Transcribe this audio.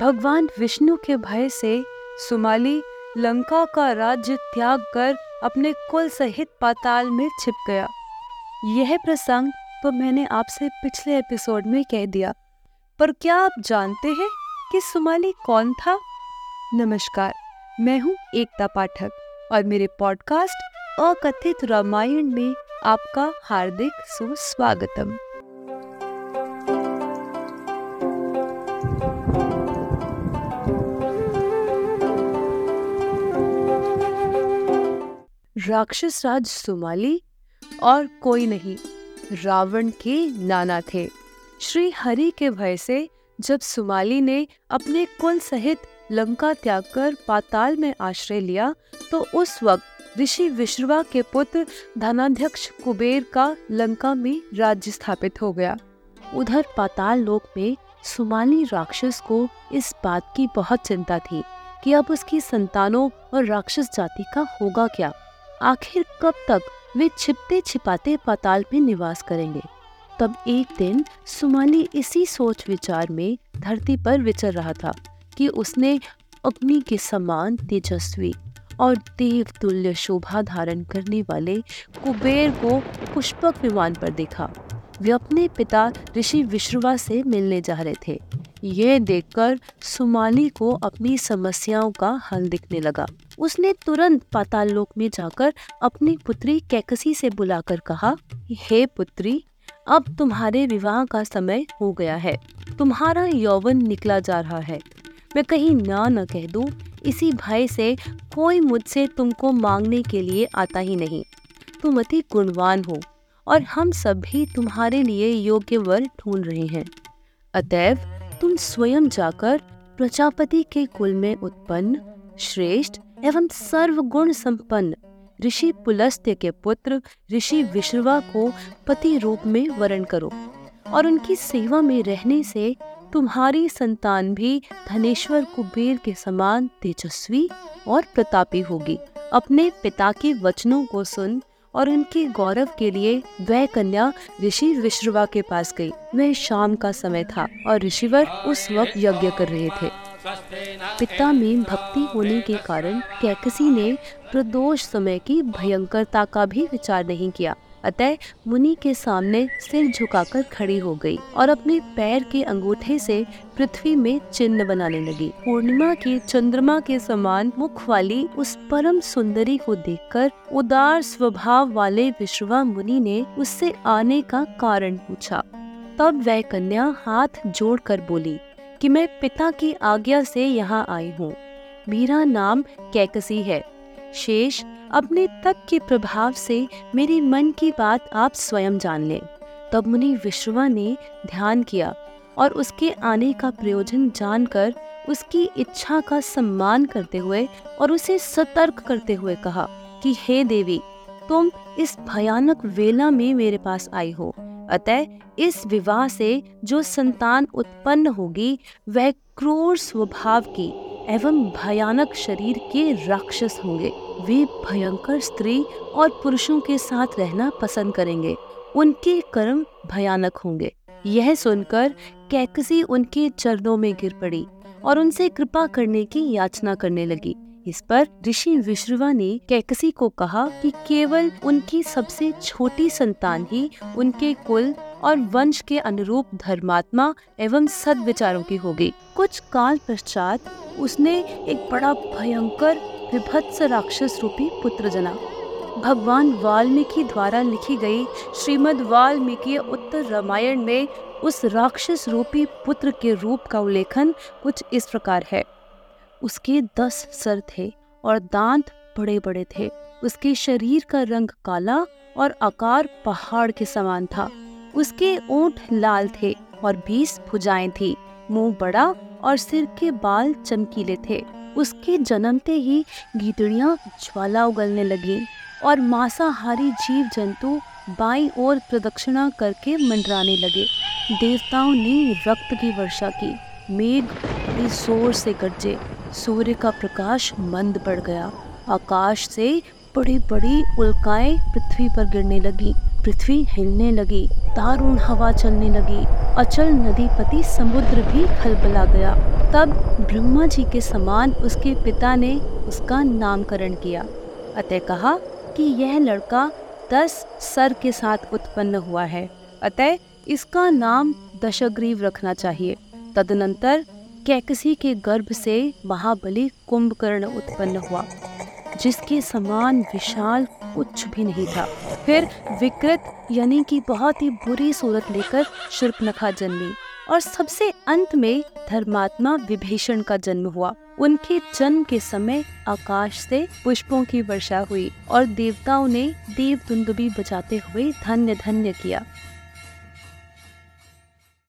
भगवान विष्णु के भय से सुमाली लंका का राज्य त्याग कर अपने कुल सहित पाताल में छिप गया। यह प्रसंग तो मैंने आपसे पिछले एपिसोड में कह दिया। पर क्या आप जानते हैं कि सुमाली कौन था? नमस्कार, मैं हूँ एकता पाठक और मेरे पॉडकास्ट अकथित रामायण में आपका हार्दिक सुस्वागतम। राक्षस राज सुमाली और कोई नहीं, रावण के नाना थे। श्री हरि के भय से जब सुमाली ने अपने कुल सहित लंका त्याग कर पाताल में आश्रय लिया तो उस वक्त ऋषि विश्रवा के पुत्र धनाध्यक्ष कुबेर का लंका में राज्य स्थापित हो गया। उधर पाताल लोक में सुमाली राक्षस को इस बात की बहुत चिंता थी कि अब उसकी संतानों और राक्षस जाति का होगा क्या? आखिर कब तक वे छिपते छिपाते पाताल में निवास करेंगे? तब एक दिन सुमाली इसी सोच विचार में धरती पर विचर रहा था कि उसने अग्नि के समान तेजस्वी और देव तुल्य शोभा धारण करने वाले कुबेर को पुष्पक विमान पर देखा। वे अपने पिता ऋषि विश्रवा से मिलने जा रहे थे। यह देखकर सुमाली को अपनी समस्याओं का हल दिखने लगा। उसने तुरंत पाताल लोक में जाकर अपनी पुत्री कैकसी से बुलाकर कहा, हे पुत्री, अब तुम्हारे विवाह का समय हो गया है। तुम्हारा यौवन निकला जा रहा है। मैं कहीं ना न कह दूँ, इसी भय से कोई मुझसे तुमको मांगने के लिए आता ही नहीं। तुम अति गुणवान हो और हम सभी तुम्हारे लिए योग्य वर ढूंढ रहे हैं। अतएव तुम स्वयं जाकर प्रजापति के कुल में उत्पन्न, श्रेष्ठ एवं सर्वगुण संपन्न ऋषि पुलस्त्य के पुत्र ऋषि विश्रवा को पति रूप में वरण करो और उनकी सेवा में रहने से तुम्हारी संतान भी धनेश्वर कुबेर के समान तेजस्वी और प्रतापी होगी। अपने पिता के वचनों को सुन और उनके गौरव के लिए वह कन्या ऋषि विश्रवा के पास गई। वह शाम का समय था और ऋषिवर उस वक्त यज्ञ कर रहे थे। पिता में भक्ति होने के कारण कैकसी ने प्रदोष समय की भयंकरता का भी विचार नहीं किया। अतः मुनि के सामने सिर झुकाकर खड़ी हो गई और अपने पैर के अंगूठे से पृथ्वी में चिन्ह बनाने लगी। पूर्णिमा के चंद्रमा के समान मुख वाली उस परम सुंदरी को देखकर उदार स्वभाव वाले विश्वा मुनि ने उससे आने का कारण पूछा। तब वह कन्या हाथ जोड़कर बोली कि मैं पिता की आज्ञा से यहाँ आई हूँ। मेरा नाम कैकसी है। शेष, अपने तप के प्रभाव से मेरे मन की बात आप स्वयं जान लें। तब मुनि विश्वा ने ध्यान किया और उसके आने का प्रयोजन जानकर उसकी इच्छा का सम्मान करते हुए और उसे सतर्क करते हुए कहा कि, हे देवी, तुम इस भयानक वेला में मेरे पास आई हो। अतः इस विवाह से जो संतान उत्पन्न होगी, वह क्रूर स्वभाव की एवं भयानक शरीर के राक्षस होंगे। वे भयंकर स्त्री और पुरुषों के साथ रहना पसंद करेंगे। उनके कर्म भयानक होंगे। यह सुनकर कैकसी उनके चरणों में गिर पड़ी और उनसे कृपा करने की याचना करने लगी। इस पर ऋषि विश्रवा ने कैकसी को कहा कि केवल उनकी सबसे छोटी संतान ही उनके कुल और वंश के अनुरूप धर्मात्मा एवं सद विचारों की होगी। कुछ काल पश्चात उसने एक बड़ा भयंकर विभत्स राक्षस रूपी पुत्र जना। भगवान वाल्मीकि द्वारा लिखी गई श्रीमद् वाल्मीकि उत्तर रामायण में उस राक्षस रूपी पुत्र के रूप का उल्लेखन कुछ इस प्रकार है। उसके दस सर थे और दांत बड़े बड़े थे। उसके शरीर का रंग काला और आकार पहाड़ के समान था। उसके ओठ लाल थे और बीस भुजाएँ थी। मुँह बड़ा और सिर के बाल चमकीले थे। उसके जन्मते ही गीदड़ियाँ ज्वाला उगलने लगी और मांसाहारी जीव जंतु बाई ओर प्रदक्षिणा करके मंडराने लगे। देवताओं ने रक्त की वर्षा की। मेघ बड़ी ज़ोर से गरजे। सूर्य का प्रकाश मंद पड़ गया। आकाश से बड़ी बड़ी उल्काएँ पृथ्वी पर गिरने लगी। पृथ्वी हिलने लगी, दारुण हवा चलने लगी। अचल नदीपति समुद्र भी खलबला गया। तब ब्रह्मा जी के समान उसके पिता ने उसका नामकरण किया। अतः कहा कि यह लड़का दस सर के साथ उत्पन्न हुआ है। अतः इसका नाम दशग्रीव रखना चाहिए। तदनंतर कैकसी के गर्भ से महाबली कुंभकर्ण उत्पन्न हुआ, जिसके समान विशाल कुछ भी नहीं था। फिर विकृत, यानी कि बहुत ही बुरी सूरत लेकर शिल्पनखा जन्मी और सबसे अंत में धर्मात्मा विभीषण का जन्म हुआ। उनके जन्म के समय आकाश से पुष्पों की वर्षा हुई और देवताओं ने देव दुंदुबी बजाते हुए धन्य धन्य किया।